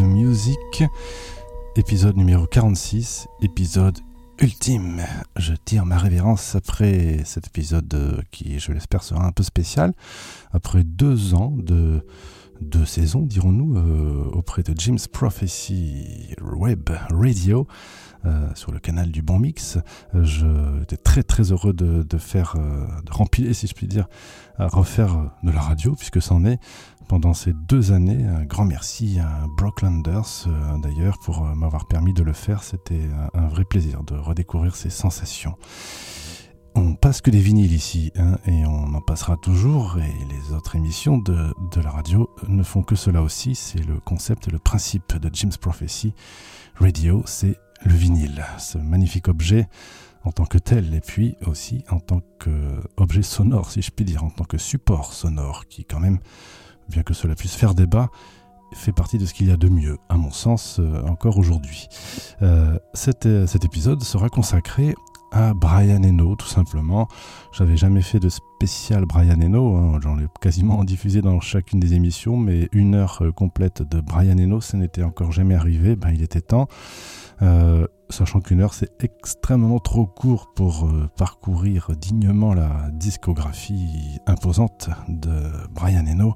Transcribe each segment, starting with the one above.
Music, épisode numéro 46, épisode ultime. Je tire ma révérence après cet épisode euh, qui, je l'espère, sera un peu spécial. Après deux ans de, de saison, dirons-nous, euh, auprès de Jim's Prophecy Web Radio. euh, sur le canal du Bon Mix. Euh, J'étais très très heureux de, de faire, de remplir, si je puis dire, à refaire de la radio, puisque c'en est pendant ces deux années. Un grand merci à Brocklanders euh, d'ailleurs pour euh, m'avoir permis de le faire. C'était un, vrai plaisir de redécouvrir ces sensations. On passe que des vinyles ici, hein, et on en passera toujours, et les autres émissions de, de la radio ne font que cela aussi. C'est le concept et le principe de Jim's Prophecy Radio, c'est le vinyle, ce magnifique objet en tant que tel, et puis aussi en tant qu'objet sonore, si je puis dire, en tant que support sonore, qui quand même bien que cela puisse faire débat, fait partie de ce qu'il y a de mieux, à mon sens, euh, encore aujourd'hui. Euh, euh, cet épisode sera consacré à Brian Eno, tout simplement. J'avais jamais fait de spécial Brian Eno, hein, j'en ai quasiment diffusé dans chacune des émissions, mais une heure euh, complète de Brian Eno, ça n'était encore jamais arrivé, ben, il était temps. Euh, sachant qu'une heure c'est extrêmement trop court pour euh, parcourir dignement la discographie imposante de Brian Eno.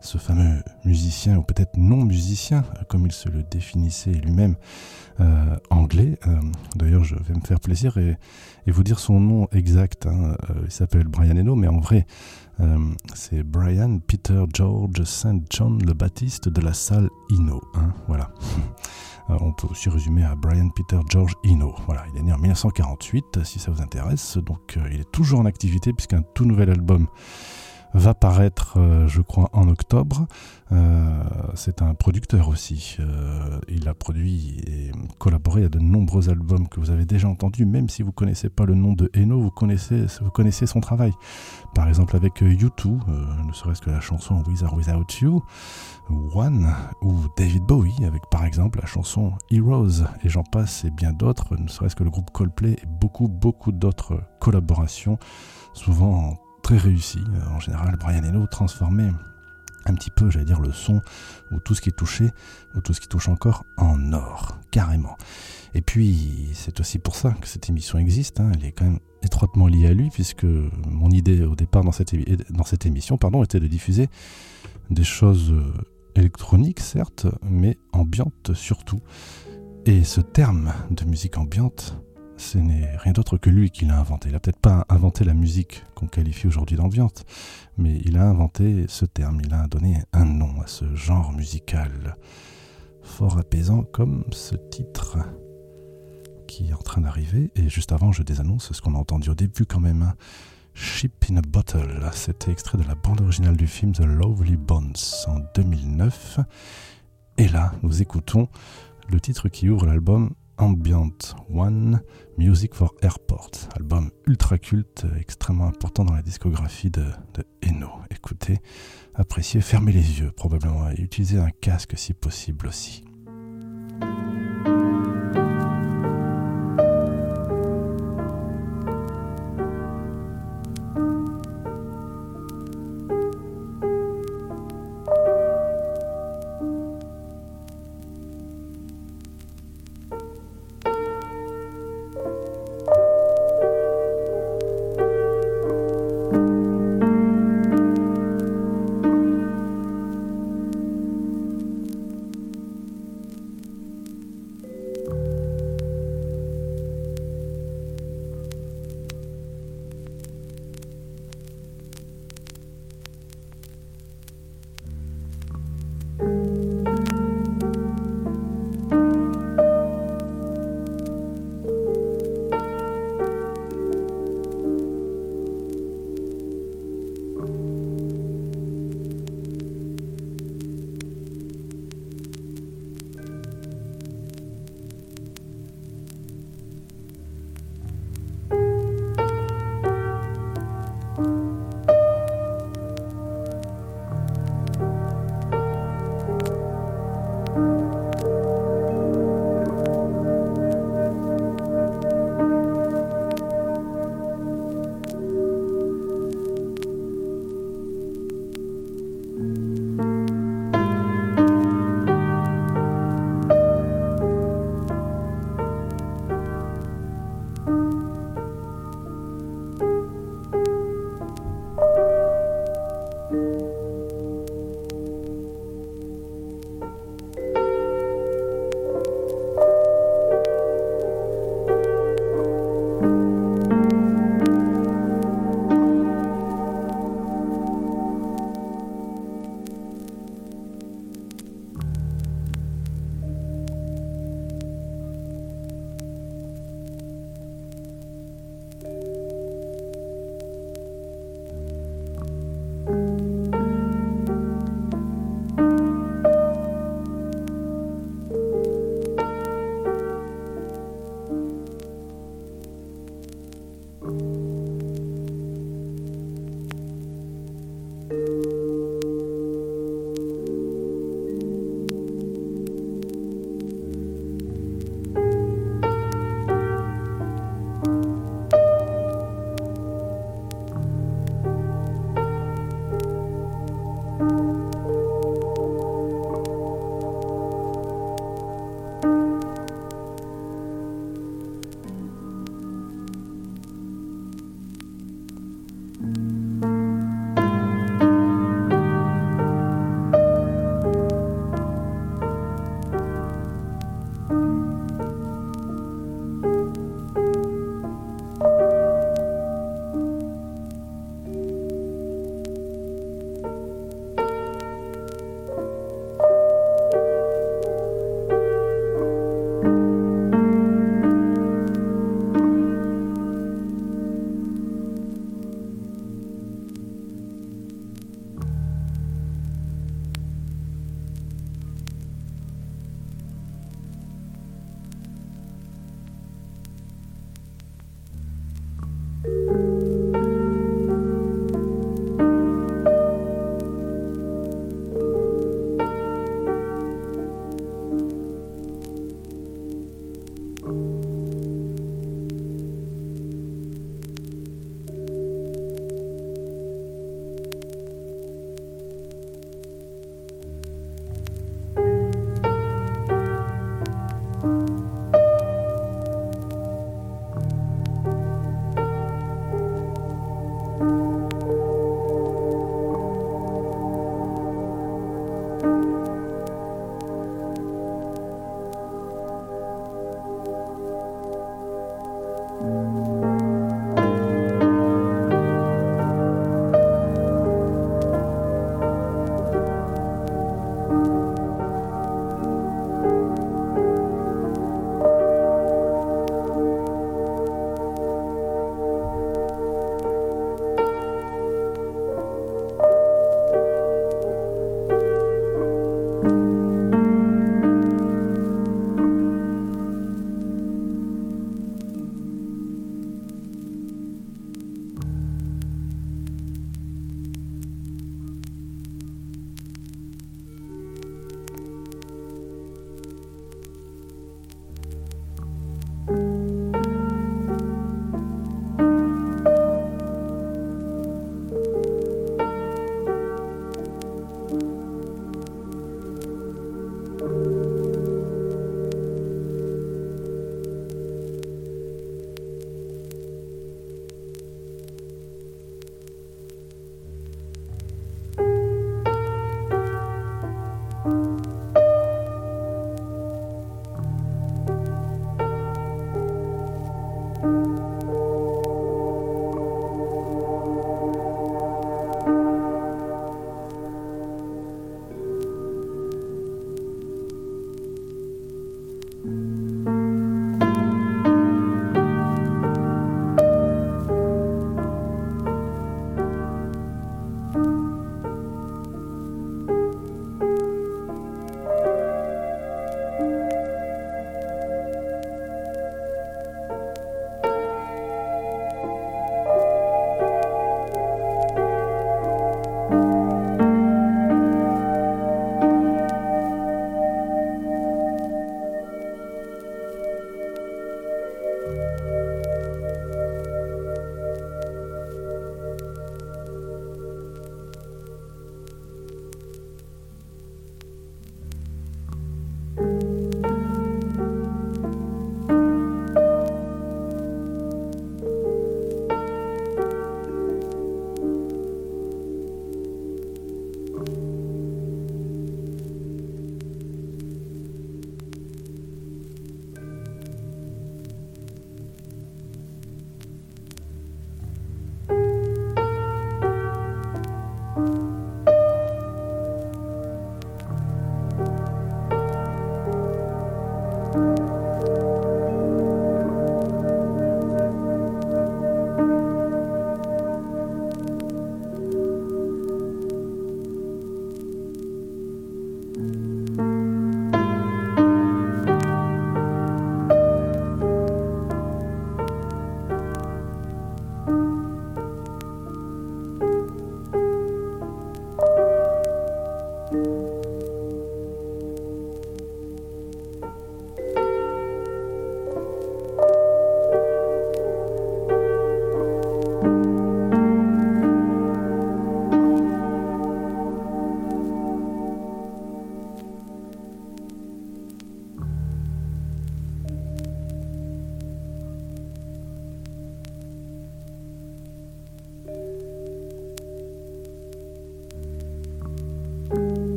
ce fameux musicien, ou peut-être non musicien, comme il se le définissait lui-même, euh, anglais. Euh, d'ailleurs, je vais me faire plaisir et, vous dire son nom exact. Hein. Euh, il s'appelle Brian Eno, mais en vrai, c'est Brian Peter George St. John le Baptiste de la salle Eno. Hein. voilà. on peut aussi résumer à Brian Peter George Eno. Voilà, il est né en 1948, si ça vous intéresse. Donc, il est toujours en activité puisqu'un tout nouvel album va paraître, euh, je crois, en octobre. Euh, c'est un producteur aussi. Euh, il a produit et collaboré à de nombreux albums que vous avez déjà entendus, même si vous ne connaissez pas le nom de Eno, vous connaissez, vous connaissez son travail. Par exemple avec U2, ne serait-ce que la chanson With or Without You, One, ou David Bowie avec par exemple la chanson Heroes, et j'en passe et bien d'autres, ne serait-ce que le groupe Coldplay et beaucoup, beaucoup d'autres collaborations, souvent en réussi. Euh, en général, Brian Eno transformait un petit peu, j'allais dire, le son ou tout ce qui touchait, ou tout ce qui touche encore en or, carrément. Et puis, c'est aussi pour ça que cette émission existe. Hein. Elle est quand même étroitement liée à lui, puisque mon idée au départ dans cette, dans cette émission pardon, était de diffuser des choses euh, électroniques, certes, mais ambiantes surtout. Et ce terme de musique ambiante, ce n'est rien d'autre que lui qui l'a inventé. Il n'a peut-être pas inventé la musique qu'on qualifie aujourd'hui d'ambiante, mais il a inventé ce terme, il a donné un nom à ce genre musical fort apaisant comme ce titre qui est en train d'arriver. Et juste avant, je désannonce ce qu'on a entendu au début quand même. Hein. Ship in a Bottle, c'était extrait de la bande originale du film The Lovely Bones en 2009. Et là, nous écoutons le titre qui ouvre l'album Ambient One Music for Airport, album ultra culte, extrêmement important dans la discographie de, Eno. Écoutez, appréciez, fermez les yeux probablement et utilisez un casque si possible aussi.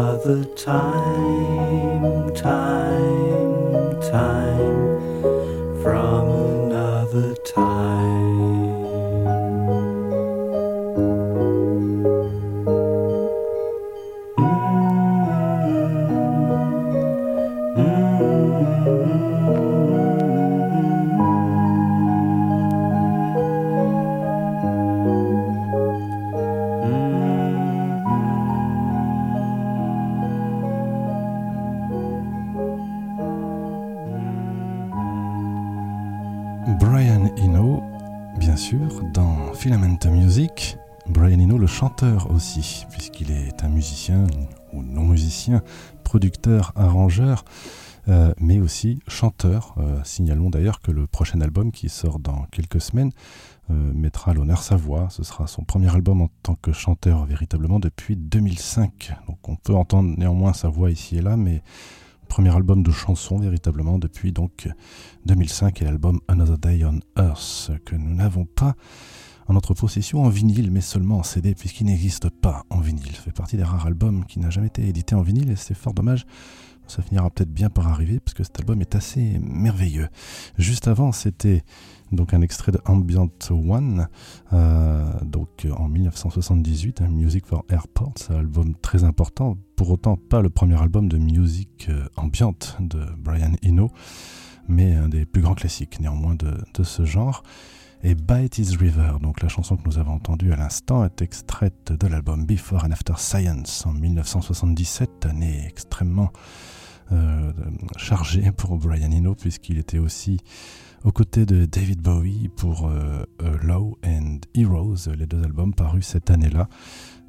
Another time, time, chanteur aussi, puisqu'il est un musicien ou non-musicien, producteur, arrangeur, euh, mais aussi chanteur. Euh, signalons d'ailleurs que le prochain album qui sort dans quelques semaines euh, mettra à l'honneur sa voix. Ce sera son premier album en tant que chanteur véritablement depuis 2005. Donc on peut entendre néanmoins sa voix ici et là, mais premier album de chansons véritablement depuis donc 2005 et l'album Another Day on Earth que nous n'avons pas en notre possession en vinyle mais seulement en CD puisqu'il n'existe pas en vinyle. Ça fait partie des rares albums qui n'a jamais été édité en vinyle et c'est fort dommage. Ça finira peut-être bien par arriver parce que cet album est assez merveilleux. Juste avant, c'était donc un extrait de Ambient One, euh, donc en 1978, un Music for Airports, un album très important, pour autant pas le premier album de musique euh, ambiante de Brian Eno, mais un des plus grands classiques néanmoins de, de ce genre. Et By It River, donc la chanson que nous avons entendue à l'instant, est extraite de l'album Before and After Science en 1977, année extrêmement euh, chargée pour Brian Eno, puisqu'il était aussi aux côtés de David Bowie pour euh, Low and Heroes, les deux albums parus cette année-là.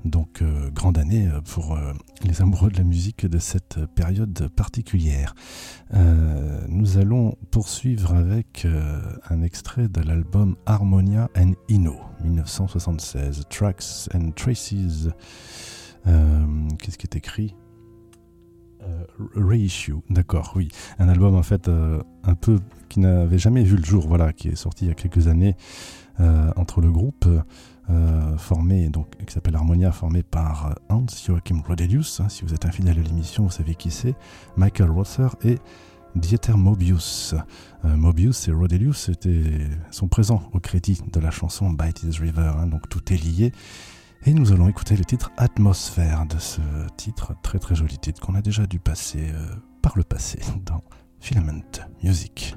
Donc, euh, grande année pour euh, les amoureux de la musique de cette période particulière. Euh, nous allons poursuivre avec euh, un extrait de l'album Harmonia and Ino, 1976, Tracks and Traces. Euh, Qu'est-ce qui est écrit? Euh, Reissue, d'accord, oui. Un album en fait euh, un peu qui n'avait jamais vu le jour, voilà, qui est sorti il y a quelques années euh, entre le groupe euh, formé, donc qui s'appelle Harmonia, formé par Hans Joachim Rodelius. hein, si vous êtes infidèle à l'émission, vous savez qui c'est. Michael Rother et Dieter Mobius. Euh, Mobius et Rodelius étaient, sont présents au crédit de la chanson By This River, hein, donc tout est lié. Et nous allons écouter le titre Atmosphère de ce titre, très très joli titre qu'on a déjà dû passer euh, par le passé dans Filament Music.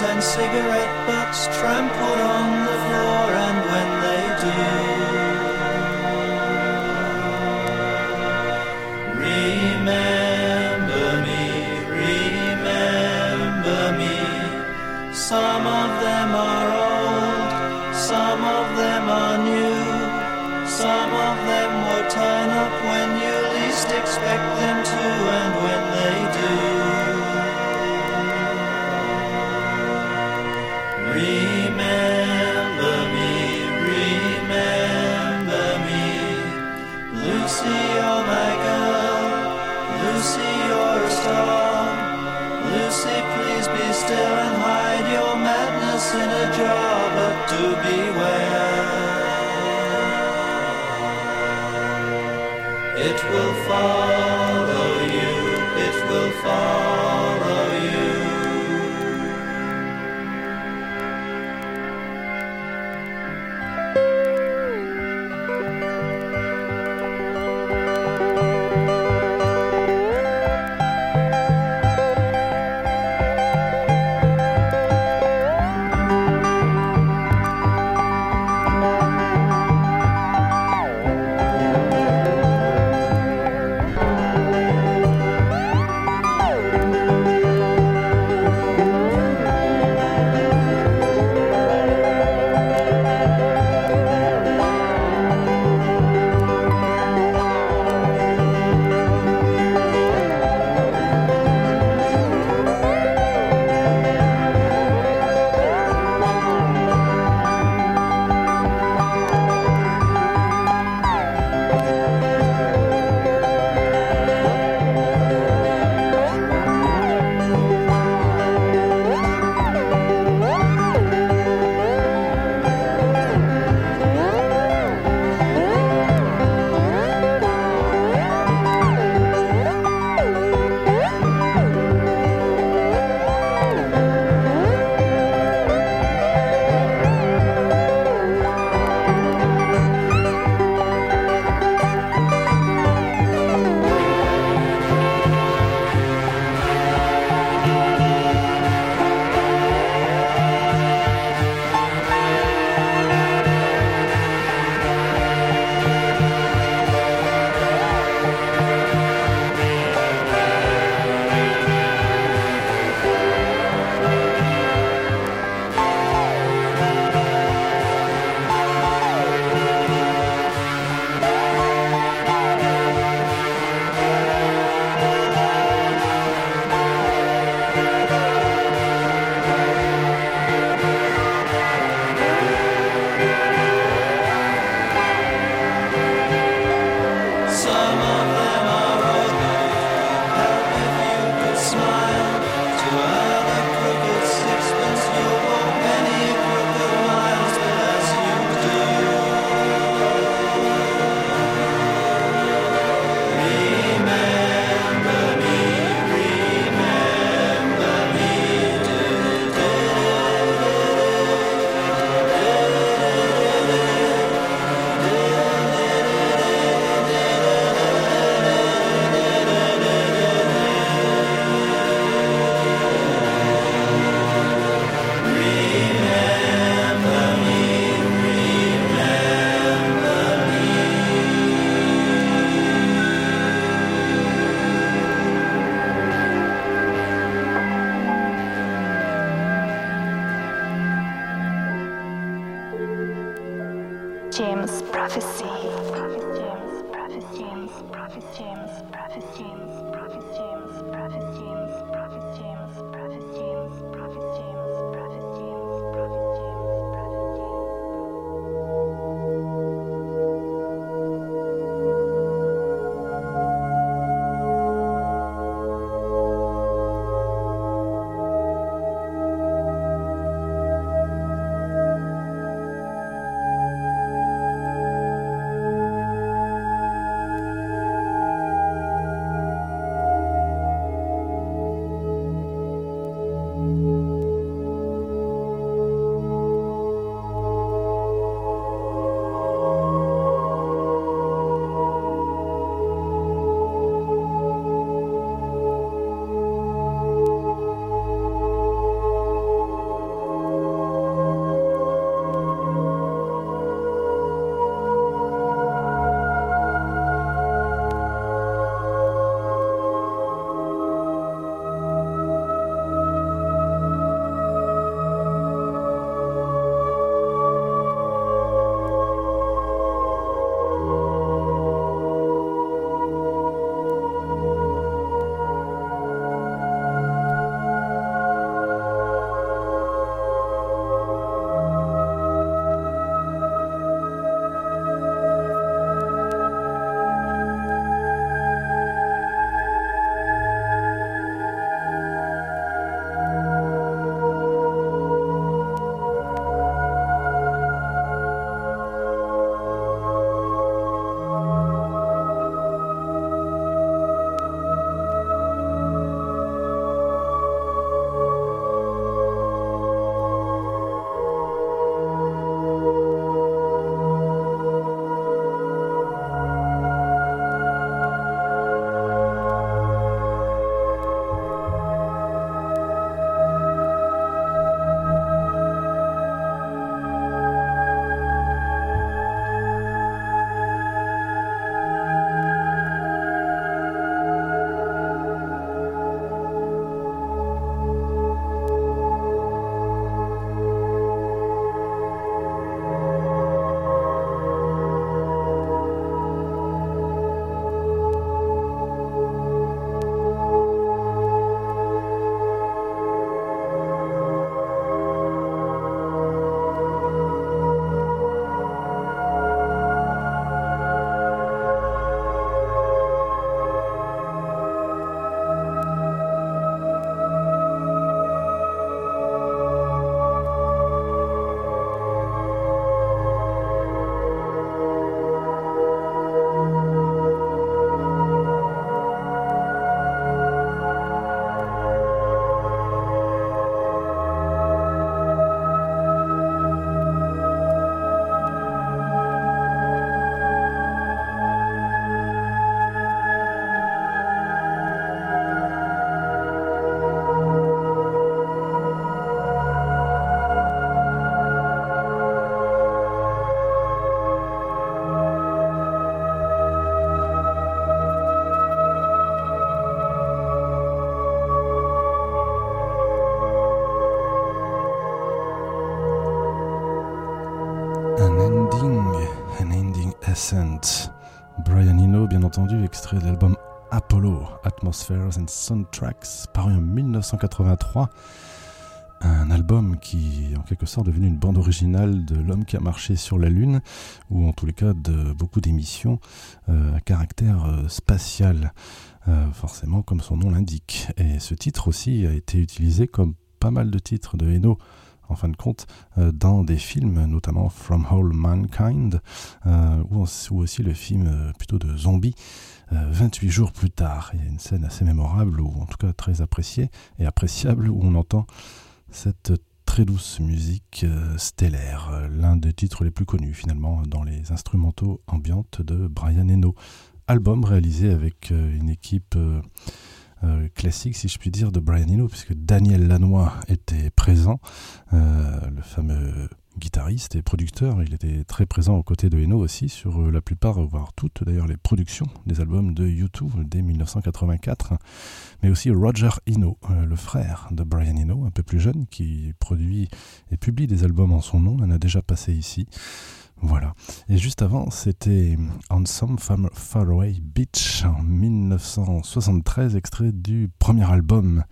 Their and cigarette butts trampled on the floor. And when they do, remember me, remember me. Some of them are old, some of them are new. Some of them will turn up when you least expect them still and hide your madness in a jar, but do beware. It will follow Soundtracks, paru en 1983. Un album qui est en quelque sorte devenu une bande originale de L'homme qui a marché sur la Lune, ou en tous les cas de beaucoup d'émissions euh, à caractère euh, spatial, euh, forcément comme son nom l'indique. Et ce titre aussi a été utilisé comme pas mal de titres de Eno en fin de compte, euh, dans des films, notamment From All Mankind, euh, ou, aussi le film euh, plutôt de zombies, 28 jours plus tard. Il y a une scène assez mémorable, ou en tout cas très appréciée et appréciable, où on entend cette très douce musique stellaire, l'un des titres les plus connus finalement dans les instrumentaux ambiantes de Brian Eno. Album réalisé avec une équipe euh, classique, si je puis dire, de Brian Eno, puisque Daniel Lanois était présent, euh, le fameux guitariste et producteur. Il était très présent aux côtés de Eno aussi sur euh, la plupart, voire toutes d'ailleurs, les productions des albums de U2 dès 1984. Mais aussi Roger Eno, le frère de Brian Eno, un peu plus jeune, qui produit et publie des albums en son nom. On en a déjà passé ici. Voilà. Et juste avant, c'était On Some Far- Faraway Beach en 1973, extrait du premier album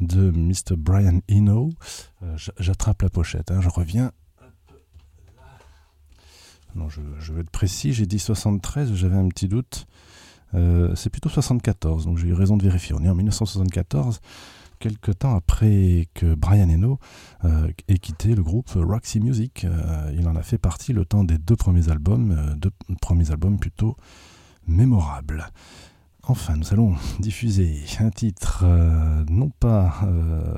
de Mr. Brian Eno. Euh, J'attrape la pochette, hein, je reviens. Non, je, je veux être précis, j'ai dit 73, j'avais un petit doute. Euh, c'est plutôt 74, donc j'ai eu raison de vérifier. On est en 1974, quelques temps après que Brian Eno euh, ait quitté le groupe Roxy Music. Euh, il en a fait partie le temps des deux premiers albums, euh, deux premiers albums plutôt mémorables. Enfin, nous allons diffuser un titre non pas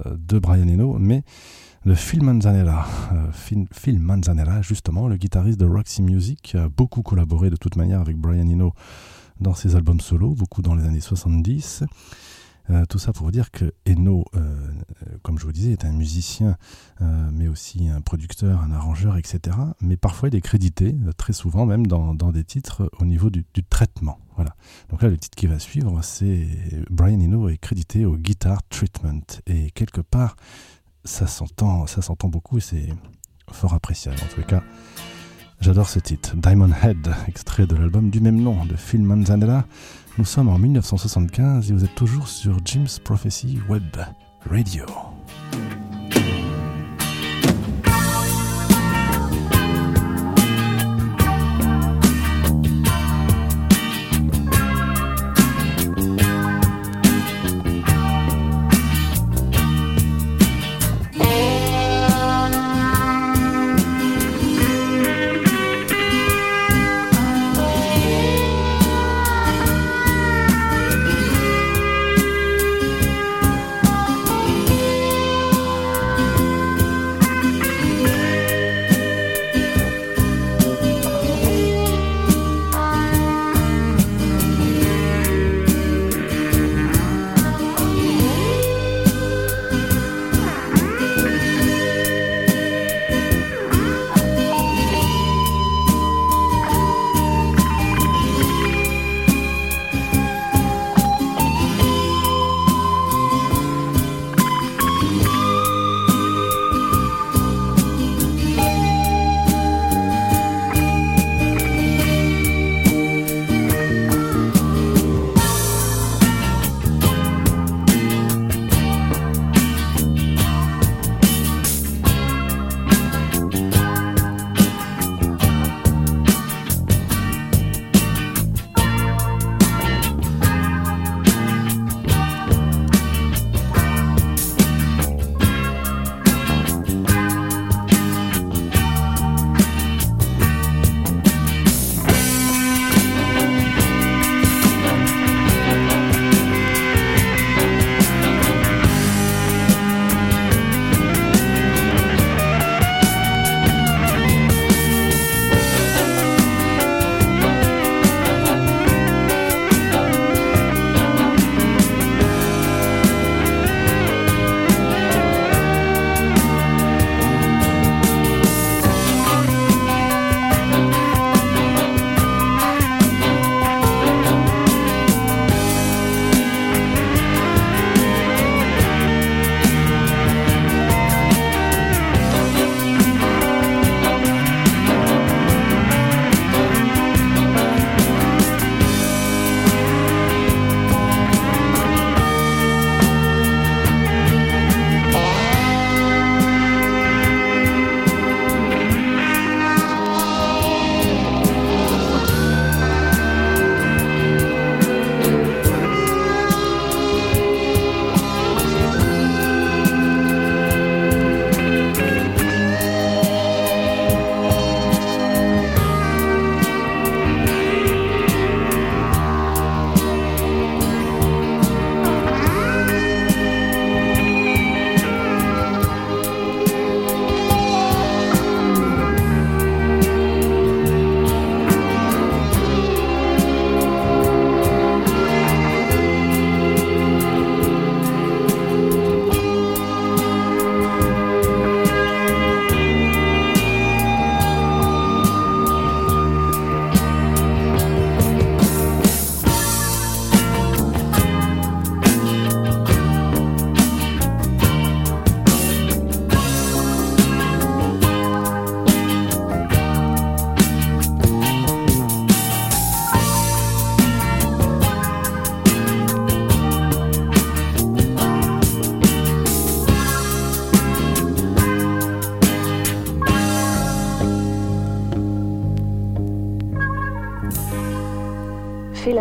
de Brian Eno, mais de Phil Manzanera. Euh, Phil, Phil Manzanera, justement, le guitariste de Roxy Music, a beaucoup collaboré de toute manière avec Brian Eno dans ses albums solo, beaucoup dans les années 70. Euh, tout ça pour vous dire que Eno, euh, euh, comme je vous disais, est un musicien, mais aussi un producteur, un arrangeur, etc. Mais parfois il est crédité, très souvent même dans, dans des titres au niveau du, traitement. Voilà. Donc là, le titre qui va suivre, c'est Brian Eno est crédité au Guitar Treatment. Et quelque part, ça s'entend, ça s'entend beaucoup et c'est fort appréciable. En les cas, j'adore ce titre. Diamond Head, extrait de l'album du même nom de Phil Manzanella. Nous sommes en 1975 et vous êtes toujours sur Jim's Prophecy Web Radio.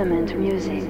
Filament music.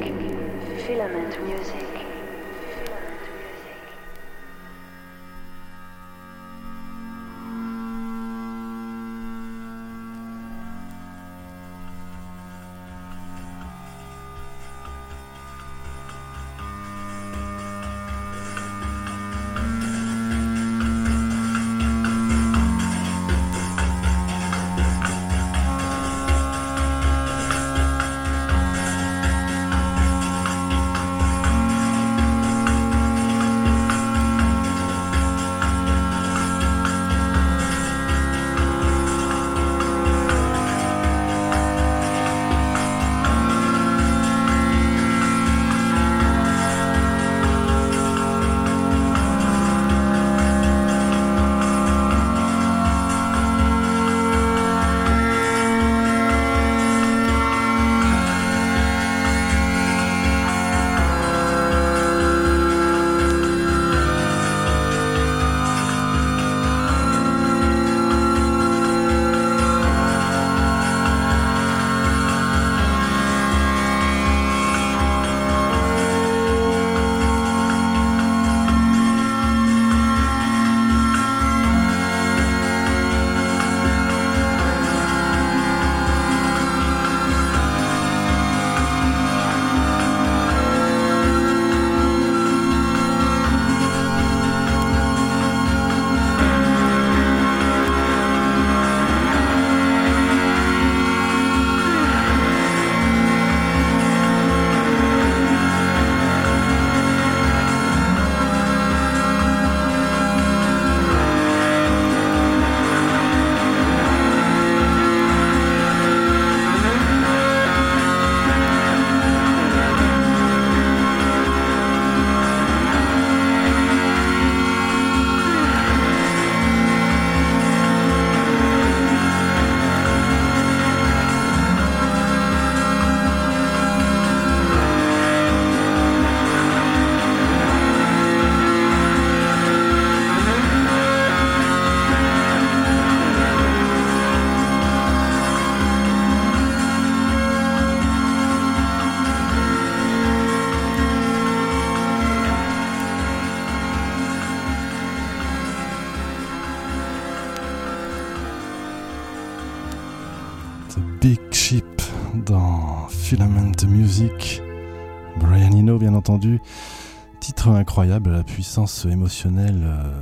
Incroyable, la puissance émotionnelle, euh,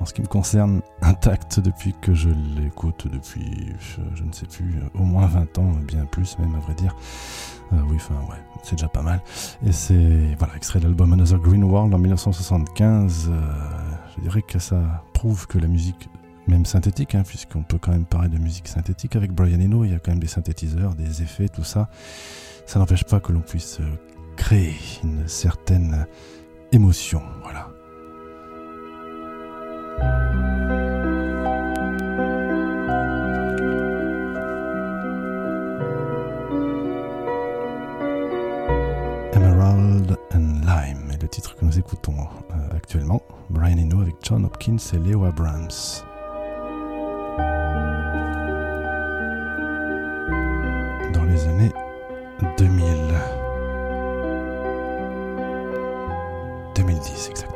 en ce qui me concerne, intacte depuis que je l'écoute, depuis, je, ne sais plus, au moins 20 ans, bien plus même, à vrai dire. Euh, oui, enfin, ouais, c'est déjà pas mal. Et c'est, voilà, extrait de l'album Another Green World en 1975. euh, je dirais que ça prouve que la musique même synthétique, hein, puisqu'on peut quand même parler de musique synthétique avec Brian Eno, il y a quand même des synthétiseurs, des effets, tout ça. Ça n'empêche pas que l'on puisse euh, créer une certaine émotion, voilà. Emerald and Lime est le titre que nous écoutons euh, actuellement. Brian Eno avec John Hopkins et Leo Abrams. Dans les années 2000. 2010 exactement.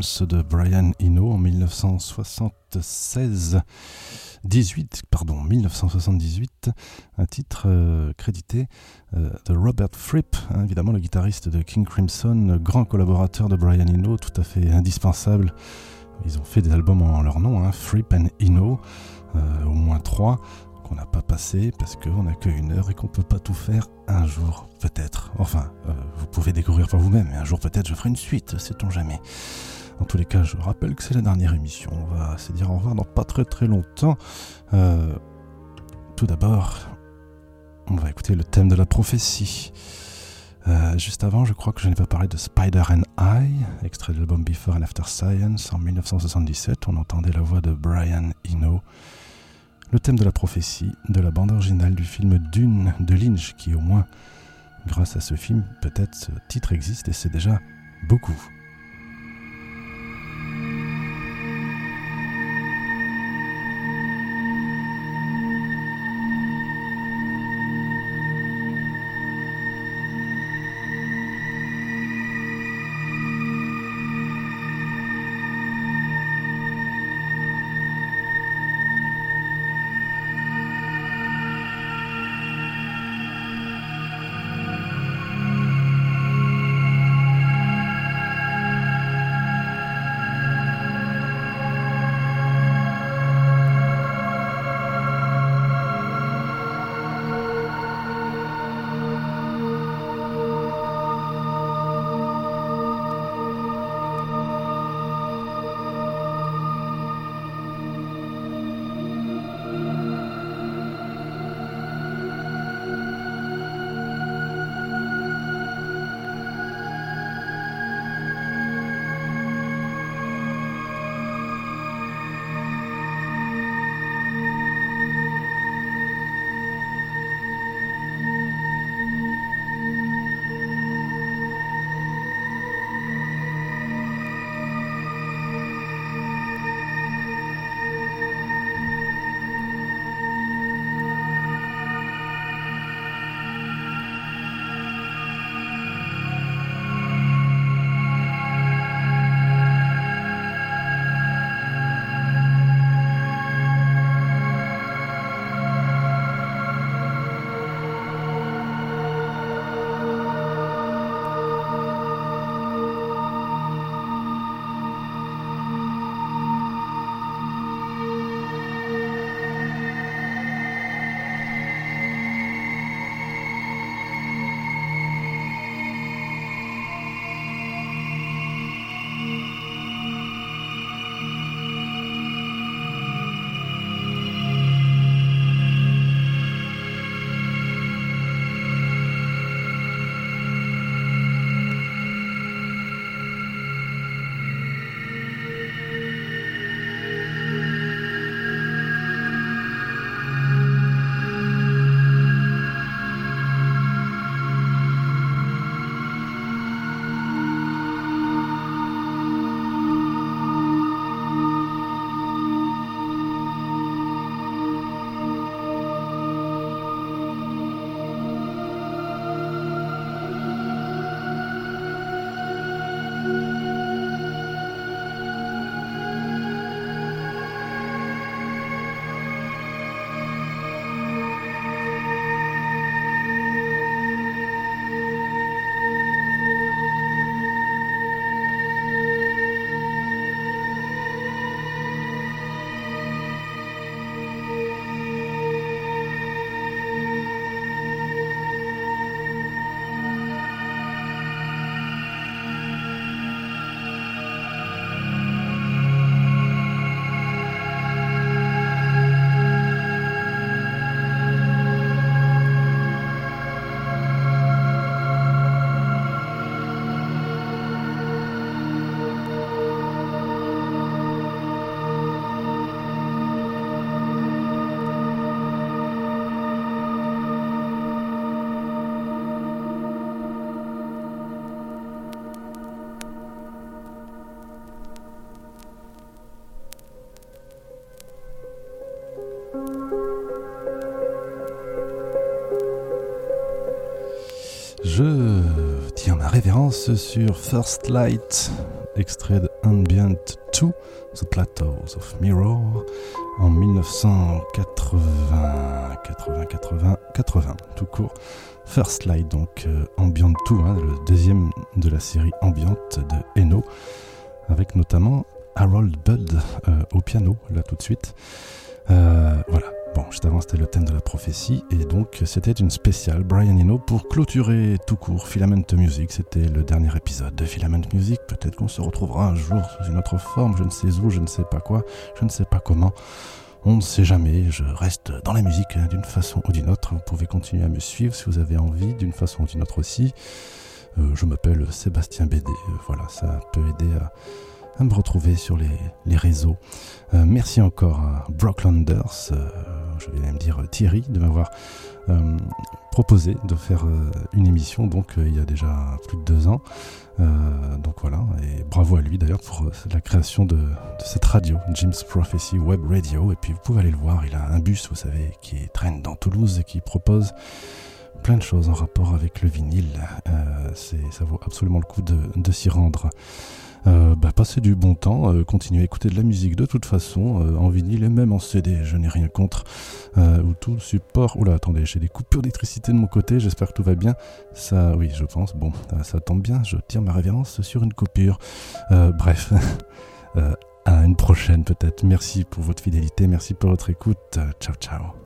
De Brian Eno en 1976. 18, pardon, 1978, un titre euh, crédité euh, de Robert Fripp, hein, évidemment le guitariste de King Crimson, grand collaborateur de Brian Eno, tout à fait indispensable. Ils ont fait des albums en leur nom, hein, Fripp and Eno, euh, au moins trois qu'on n'a pas passé parce qu'on n'a qu'une heure et qu'on peut pas tout faire un jour peut-être. Enfin, vous pouvez découvrir par vous-même et un jour peut-être je ferai une suite, sait-on jamais. En tous les cas, je rappelle que c'est la dernière émission. On va se dire au revoir dans pas très très longtemps. Euh, tout d'abord, on va écouter le thème de la prophétie. Euh, juste avant, je crois que je n'ai pas parlé de Spider and I, extrait de l'album Before and After Science en 1977. On entendait la voix de Brian Eno le thème de la prophétie de la bande originale du film Dune de Lynch, qui au moins, grâce à ce film, peut-être ce titre existe et c'est déjà beaucoup. Sur First Light, extrait de Ambient 2, The Plateaus of Mirror, en 1980, 80, 80, 80, tout court. First Light, donc euh, Ambient 2, hein, le deuxième de la série Ambient de Eno, avec notamment Harold Budd euh, au piano, là tout de suite. Euh, voilà. Bon, juste avant, c'était le thème de la prophétie, et donc c'était une spéciale Brian Eno pour clôturer tout court Filament Music. C'était le dernier épisode de Filament Music. Peut-être qu'on se retrouvera un jour sous une autre forme, je ne sais où, je ne sais pas quoi, je ne sais pas comment. On ne sait jamais, je reste dans la musique hein, d'une façon ou d'une autre. Vous pouvez continuer à me suivre si vous avez envie, d'une façon ou d'une autre aussi. Euh, je m'appelle Sébastien Bédé, euh, voilà, ça peut aider à me retrouver sur les, réseaux. Euh, merci encore à Brocklanders, euh, je vais même dire Thierry, de m'avoir euh, proposé de faire une émission donc il y a déjà plus de deux ans. donc voilà, et bravo à lui d'ailleurs pour la création de, cette radio, Jim's Prophecy Web Radio. Et puis vous pouvez aller le voir, il a un bus, vous savez, qui traîne dans Toulouse et qui propose plein de choses en rapport avec le vinyle. ça vaut absolument le coup de s'y rendre. Euh, bah, passez du bon temps, euh, continuez à écouter de la musique de toute façon, euh, en vinyle et même en CD, je n'ai rien contre. ou tout support. Oula, attendez, j'ai des coupures d'électricité de mon côté, j'espère que tout va bien. Ça, oui, je pense. Bon, ça tombe bien, je tire ma révérence sur une coupure. bref. à une prochaine peut-être. Merci pour votre fidélité, merci pour votre écoute. Ciao ciao.